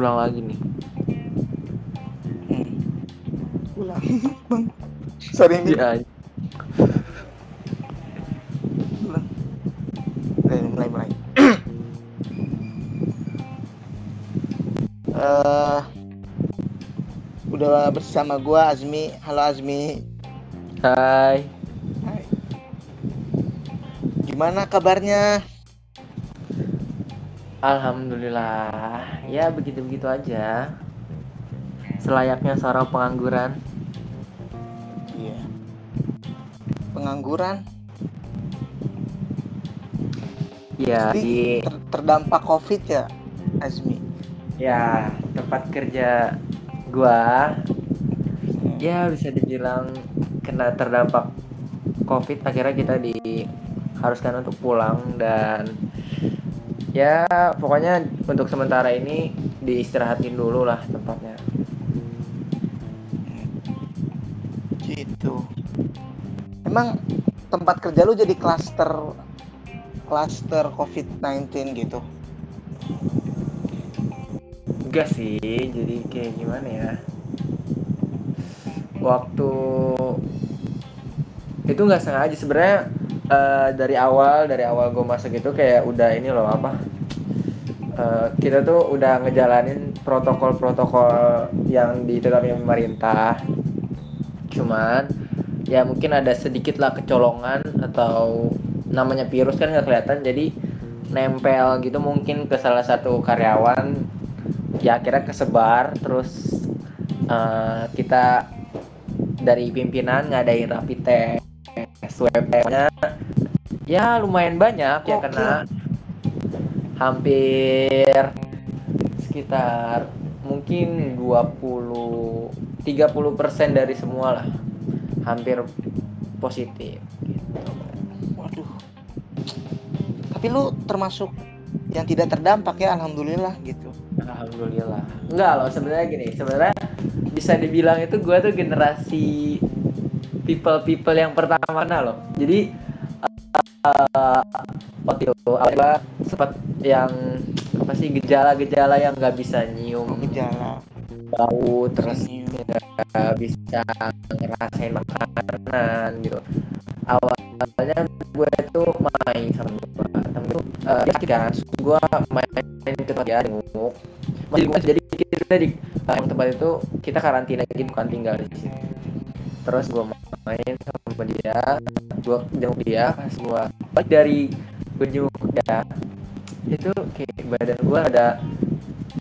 pulang lagi nih. Hmm. pulang bang sorry ini ya pulang mulai mulai mulai. Eh, udah bersama gua Azmi. Halo Azmi. Hai. Hai. gimana kabarnya alhamdulillah. Ya begitu begitu aja. Selayaknya seorang pengangguran. Iya. Pengangguran? Ya Pasti di ter- terdampak covid ya Azmi? Ya tempat kerja gua ya bisa dibilang kena terdampak covid. Akhirnya kita diharuskan untuk pulang dan ya pokoknya untuk sementara ini diistirahatin dulu lah tempatnya. Gitu. Emang tempat kerja lu jadi klaster klaster covid-19 gitu? Enggak sih jadi kayak gimana ya? Waktu itu nggak sengaja. Sebenarnya eh, dari awal dari awal gue masuk itu kayak udah ini loh apa? Eh, kita tuh udah ngejalanin protokol-protokol yang ditetapkan pemerintah. Cuman ya mungkin ada sedikit lah kecolongan atau namanya virus kan nggak kelihatan jadi nempel gitu mungkin ke salah satu karyawan. Ya akhirnya kesebar terus eh, kita dari pimpinan ngadain rapid test swab ya lumayan banyak ya Oke. kena hampir sekitar mungkin 20 30% dari semua lah hampir positif gitu. waduh tapi lu termasuk yang tidak terdampak ya alhamdulillah gitu Alhamdulillah. Enggak loh, sebenarnya gini, sebenarnya bisa dibilang itu gue tuh generasi people people yang pertama loh. Jadi waktu itu awalnya sempat yang apa sih gejala-gejala yang nggak bisa nyium. Gejala. Bau terus nggak bisa ngerasain makanan gitu. Awalnya gue tuh main sama gue temen tuh eh, ya, kan gue main ke tempat dia nguk masih di- jadi kita di yang tempat itu kita karantina gitu bukan tinggal di situ. Terus gue main sama dia gue jenguk dia gue balik dari gue jenguk itu kayak badan gue ada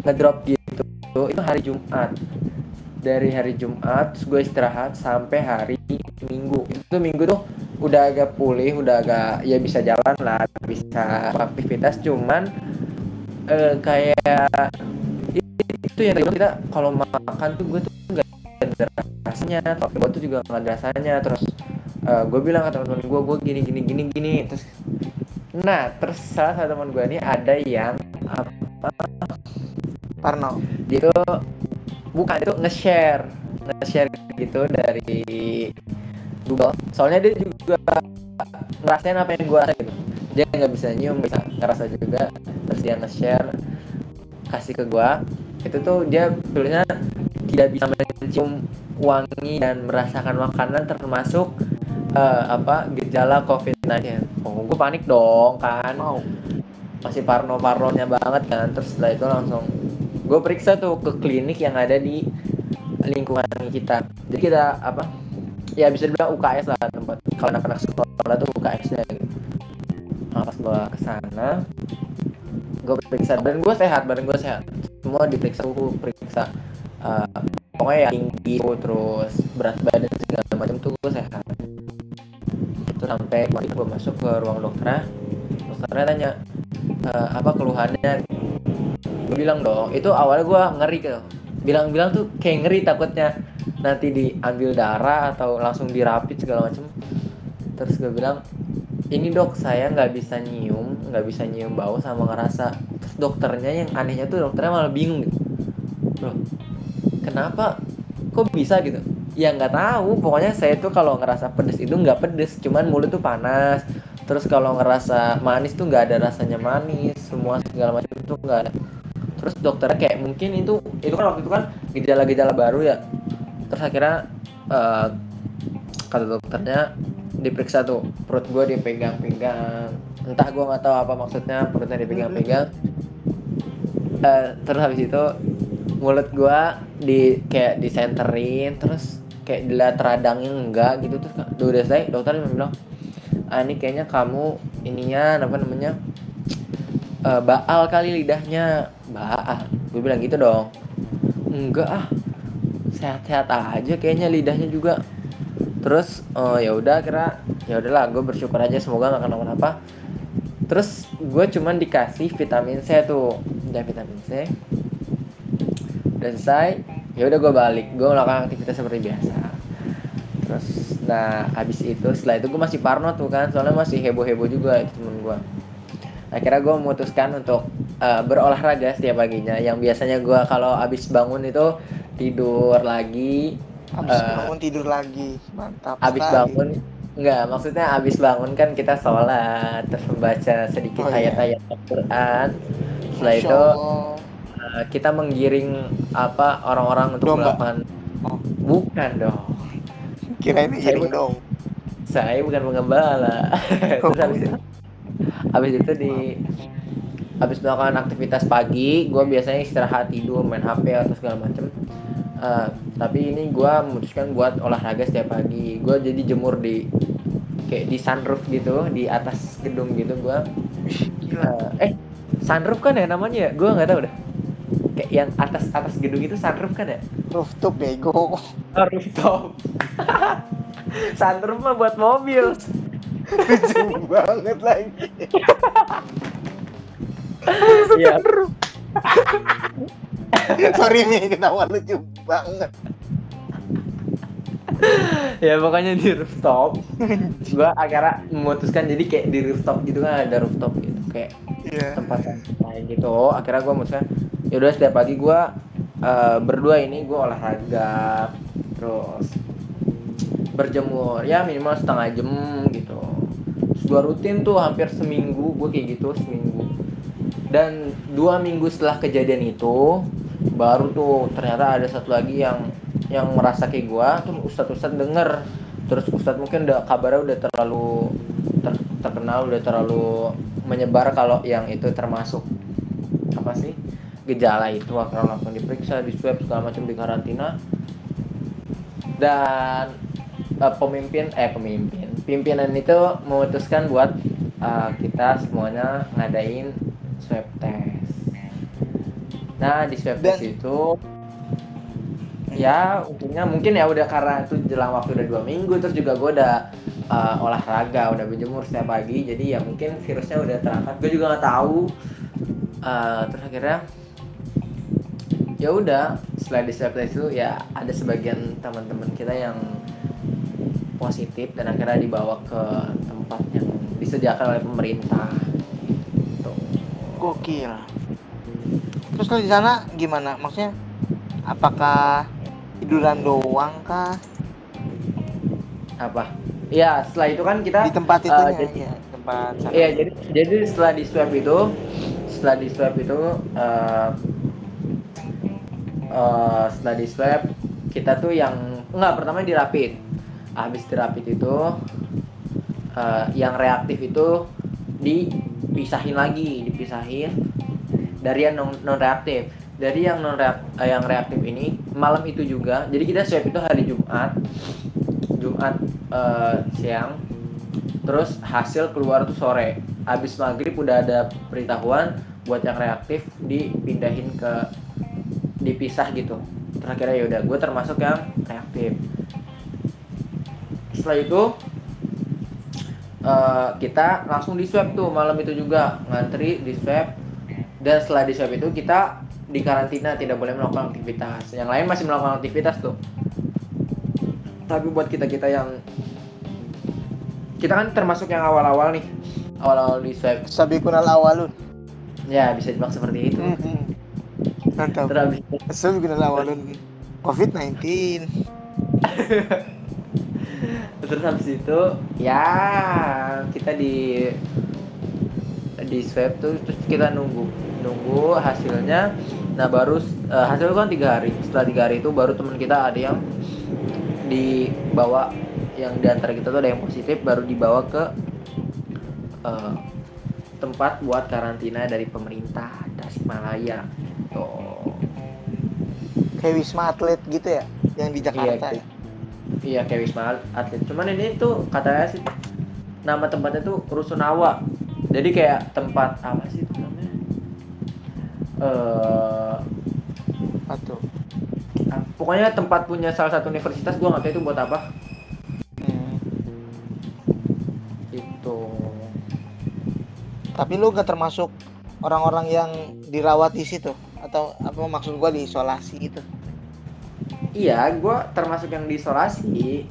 ngedrop gitu. Itu hari Jumat. Dari hari Jumat gue istirahat sampai hari Minggu. Itu Minggu tuh udah agak pulih udah agak ya bisa jalan lah bisa aktivitas. Cuman eh, kayak itu yang kita kalau makan tuh gue tuh nggak ada rasanya tapi gue tuh juga nggak ada rasanya. Terus eh, gue bilang ke teman-teman gue gue gini gini gini gini. Terus nah terus salah satu teman gue ini ada yang apa Parno. Dia itu bukan itu nge-share nge-share gitu dari Google. Soalnya dia juga ngerasain apa yang gue rasa gitu dia nggak bisa nyium bisa ngerasa juga. Terus dia nge-share kasih ke gue itu tuh dia tulisnya tidak bisa mencium wangi dan merasakan makanan termasuk eh, apa gejala COVID-19. Oh gue panik dong kan. Mau masih parno-parnonya banget kan. Terus setelah itu langsung gue periksa tuh ke klinik yang ada di lingkungan kita. Jadi kita apa ya bisa dibilang UKS lah tempat kalau anak-anak sekolah tuh UKS nya. Gitu nah, pas gue ke sana gue periksa. Dan gue sehat badan gue sehat. Semua diperiksa suhu periksa. Eh, pokoknya ya tinggi terus berat badan segala macam tuh gue sehat sampai waktu gue masuk ke ruang dokternya dokternya tanya "Eh, apa keluhannya? Gue bilang dong. Itu awalnya gue ngeri gitu. Bilang-bilang tuh kayak ngeri takutnya. Nanti diambil darah atau langsung dirapit segala macem. Terus gue bilang ini dok saya nggak bisa nyium nggak bisa nyium bau sama ngerasa. Terus dokternya yang anehnya tuh dokternya malah bingung gitu. Loh kenapa? Kok bisa gitu ya nggak tahu. Pokoknya saya tuh kalau ngerasa pedes itu nggak pedes cuman mulut tuh panas. Terus kalau ngerasa manis tuh nggak ada rasanya manis semua segala macam tuh nggak ada. Terus dokternya kayak mungkin itu itu kan waktu itu kan gejala-gejala baru ya. Terus akhirnya eh, kata dokternya diperiksa tuh perut gue dipegang-pegang. Entah gue nggak tahu apa maksudnya perutnya dipegang-pegang. Eh, terus habis itu mulut gue di kayak disenterin terus kayak dilihat radangnya enggak gitu. Terus udah selesai. Dokter bilang ah ini kayaknya kamu ininya apa namanya eh, baal kali lidahnya. Baal? Gue bilang gitu dong. Enggak ah. Sehat-sehat aja kayaknya lidahnya juga. Terus oh ya udah kira ya udahlah gue bersyukur aja semoga nggak kenapa-napa. Terus gue cuman dikasih vitamin C tuh. Dan vitamin C. Udah selesai ya udah gue balik gue melakukan aktivitas seperti biasa terus nah habis itu setelah itu gue masih parno tuh kan soalnya masih heboh heboh juga itu temen gue akhirnya gue memutuskan untuk eh, berolahraga setiap paginya yang biasanya gue kalau habis bangun itu tidur lagi Habis Eh, bangun tidur lagi. Mantap. habis sekali. bangun enggak maksudnya habis bangun kan kita sholat terus membaca sedikit Oh, iya. ayat-ayat Al-Quran setelah Masya itu Allah. Eh, kita menggiring apa orang-orang untuk Domba. melakukan Oh, bukan dong kira ini Saya giring dong. saya bukan pengembala Oh, terus habis iya. itu, habis itu di habis melakukan aktivitas pagi gue biasanya istirahat tidur main hp atau segala macem Eh, tapi ini gue memutuskan buat olahraga setiap pagi gue jadi jemur di kayak di sunroof gitu di atas gedung gitu gue Gila. eh sunroof kan ya namanya ya gue nggak tahu dah kayak yang atas atas gedung itu sunroof kan ya Rooftop bego. oh, rooftop sunroof mah buat mobil Lucu banget lagi. Iya. Sorry nih ketawa lucu banget. ya pokoknya di rooftop gua akhirnya memutuskan jadi kayak di rooftop gitu kan ada rooftop gitu kayak Iya. tempat lain gitu. Akhirnya gua memutuskan yaudah setiap pagi gua eh, berdua ini gua olahraga terus berjemur ya minimal setengah jam gitu. Gua rutin tuh hampir seminggu gua kayak gitu seminggu. Dan dua minggu setelah kejadian itu baru tuh ternyata ada satu lagi yang yang merasa kayak gua tuh ustadz ustadz denger. Terus ustadz mungkin udah kabarnya udah terlalu ter- terkenal udah terlalu menyebar kalau yang itu termasuk apa sih gejala itu akhirnya langsung diperiksa di swab segala macam di karantina. Dan eh, pemimpin eh pemimpin pimpinan itu memutuskan buat eh, kita semuanya ngadain swab test. Nah di swab Dan- test itu ya untungnya mungkin ya udah karena itu jelang waktu udah dua minggu terus juga gue udah uh, olahraga udah berjemur setiap pagi jadi ya mungkin virusnya udah terangkat gue juga nggak tahu Uh, terus akhirnya ya udah setelah di swab itu ya ada sebagian teman-teman kita yang positif dan akhirnya dibawa ke tempat yang disediakan oleh pemerintah gitu. Gokil. Terus kalau di sana gimana? Maksudnya apakah tiduran doang kah apa ya setelah itu kan kita di tempat itu eh, jadi- ya, tempat. Iya, jadi jadi setelah di swab itu, setelah di swab itu, eh eh, setelah di swab kita tuh yang enggak pertama di rapid. Habis di rapid itu, eh, yang reaktif itu dipisahin lagi, dipisahin dari yang non, non reaktif. Dari yang non yang reaktif ini malam itu juga. Jadi kita swab itu hari Jumat, Jumat eh, siang terus hasil keluar tuh sore. Habis maghrib udah ada peritahuan buat yang reaktif dipindahin ke dipisah gitu. Terakhirnya ya udah gue termasuk yang reaktif. Setelah itu eh, kita langsung di swab tuh malam itu juga. Ngantri di swab dan setelah di swab itu kita di karantina tidak boleh melakukan aktivitas. Yang lain masih melakukan aktivitas tuh tapi buat kita kita yang kita kan termasuk yang awal-awal nih awal-awal di swab Sabi kunal awalun. ya bisa dibilang seperti itu. Mantap. terus habis itu Sabi kunal awalun. COVID-19. terus habis itu ya kita di di swab tuh terus kita nunggu nunggu hasilnya nah baru uh, hasil kan tiga hari setelah tiga hari itu baru teman kita ada yang dibawa yang di antara kita tuh ada yang positif baru dibawa ke uh, tempat buat karantina dari pemerintah Tasikmalaya. Tuh kayak wisma atlet gitu ya yang di Jakarta iya, iya kayak wisma atlet. Cuman ini tuh katanya sih nama tempatnya tuh Rusunawa. Jadi kayak tempat apa sih itu namanya? Eh ah, pokoknya tempat punya salah satu universitas gua nggak tahu itu buat apa. Hmm. itu tapi lu gak termasuk orang-orang yang dirawat di situ? Atau apa maksud gua diisolasi gitu? Iya gua termasuk yang diisolasi.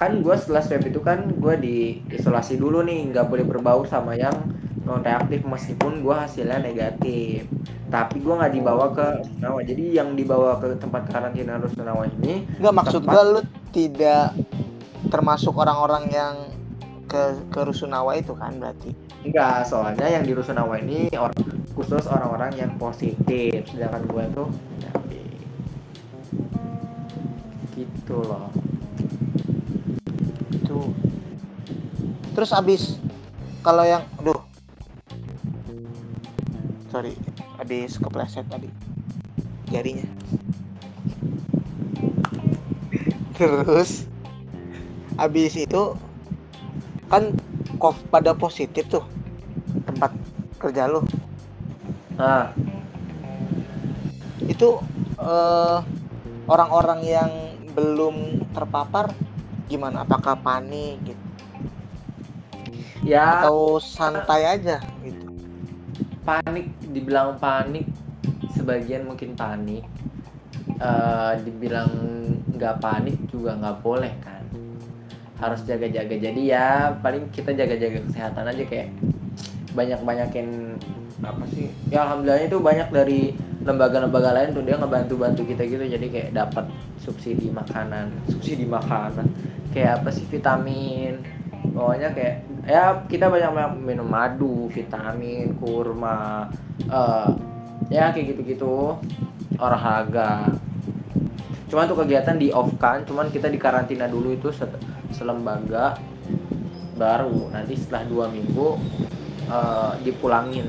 Kan gua setelah swab itu kan gua diisolasi dulu nih nggak boleh berbaur sama yang non reaktif meskipun gua hasilnya negatif tapi gua nggak dibawa ke Rusunawa jadi yang dibawa ke tempat karantina Rusunawa ini Enggak maksud Tempat- gua lu tidak termasuk orang-orang yang ke ke Rusunawa itu kan berarti? Enggak soalnya yang di Rusunawa ini orang khusus orang-orang yang positif. Sedangkan gua tuh negatif gitu loh. Itu terus abis kalau yang aduh sorry abis kepleset tadi. Jarinya. Terus abis itu kan kok pada positif tuh tempat kerja lu. Nah itu eh, orang-orang yang belum terpapar gimana? Apakah panik gitu? Ya. Atau santai aja panik dibilang panik sebagian mungkin panik. Eh, dibilang nggak panik juga nggak boleh kan. Harus jaga-jaga. Jadi ya paling kita jaga-jaga kesehatan aja kayak banyak-banyakin apa sih? Ya alhamdulillah itu banyak dari lembaga-lembaga lain tuh dia ngebantu-bantu kita gitu. Jadi kayak dapat subsidi makanan. Subsidi makanan. Kayak apa sih? Vitamin. Pokoknya kayak ya kita banyak banyak minum madu vitamin kurma eh ya kayak gitu-gitu. Olahraga. Cuman tuh kegiatan di off kan cuman kita di karantina dulu itu se- selembaga baru. Nanti setelah dua minggu eh, dipulangin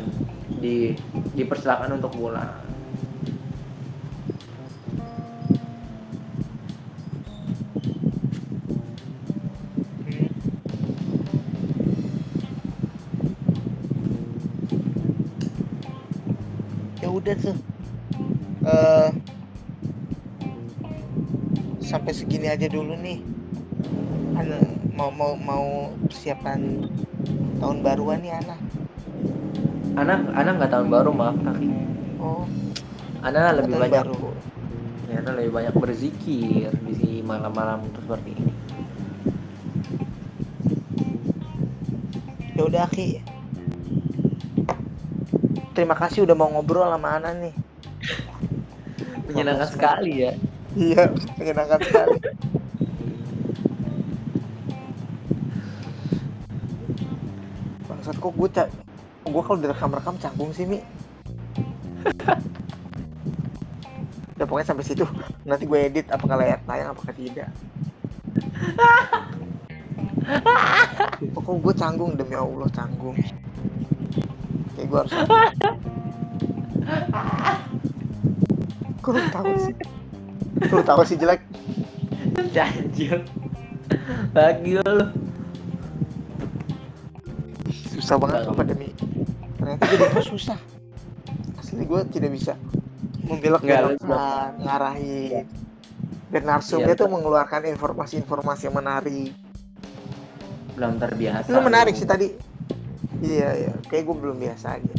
di dipersilakan untuk pulang udah tuh. Eh sampai segini aja dulu nih. Ana mau mau mau persiapan tahun baruan nih anak anak anak nggak tahun baru maaf kaki oh. Anak lebih tahun banyak baru. ya anak lebih banyak berzikir di malam-malam seperti ini. Ya udah Aki terima kasih udah mau ngobrol sama Ana nih. Menyenangkan sekali ya. Iya menyenangkan sekali. Bangsat kok gue cak gue kalau direkam-rekam canggung sih mi? Udah pokoknya sampai situ. Nanti gue edit apakah layak tayang apakah tidak. Kok gue canggung? Demi Allah canggung gue harus Kok lu tahu sih? Lu tahu sih jelek? Anjir lagi lu. Susah banget apa demi Ternyata jadi gue susah. Asli gue tidak bisa Membelok Ngarahin. Dan narsumnya tuh mengeluarkan informasi-informasi yang menarik. Belum terbiasa. Lu menarik sih tadi Iya iya. Kayak gue belum biasa aja.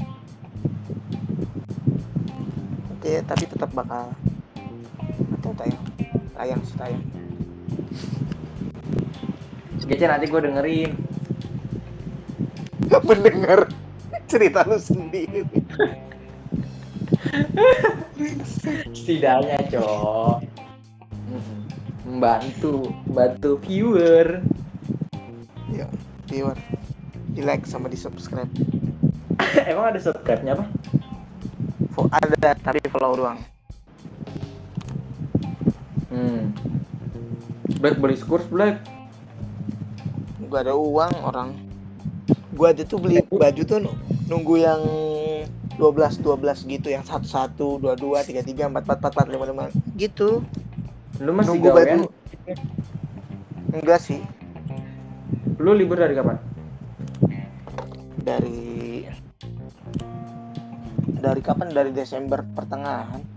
Oke tapi tetap bakal Atau tayang? Tayang sih tayang. Gece nanti gue dengerin. Mendengar cerita lu sendiri. Setidaknya cok. Membantu membantu viewer. Ya viewer di like sama di subscribe Emang ada subscribe-nya apa? Ada tapi follow doang Hmm. Black beli kurs Black. gua ada uang orang gua aja tuh beli baju tuh nu- nunggu yang 12 12 gitu yang 11 22 33 44 45 55 gitu Lu masih nunggu gawean? baju enggak sih Lu libur dari kapan? Dari dari kapan? Dari Desember pertengahan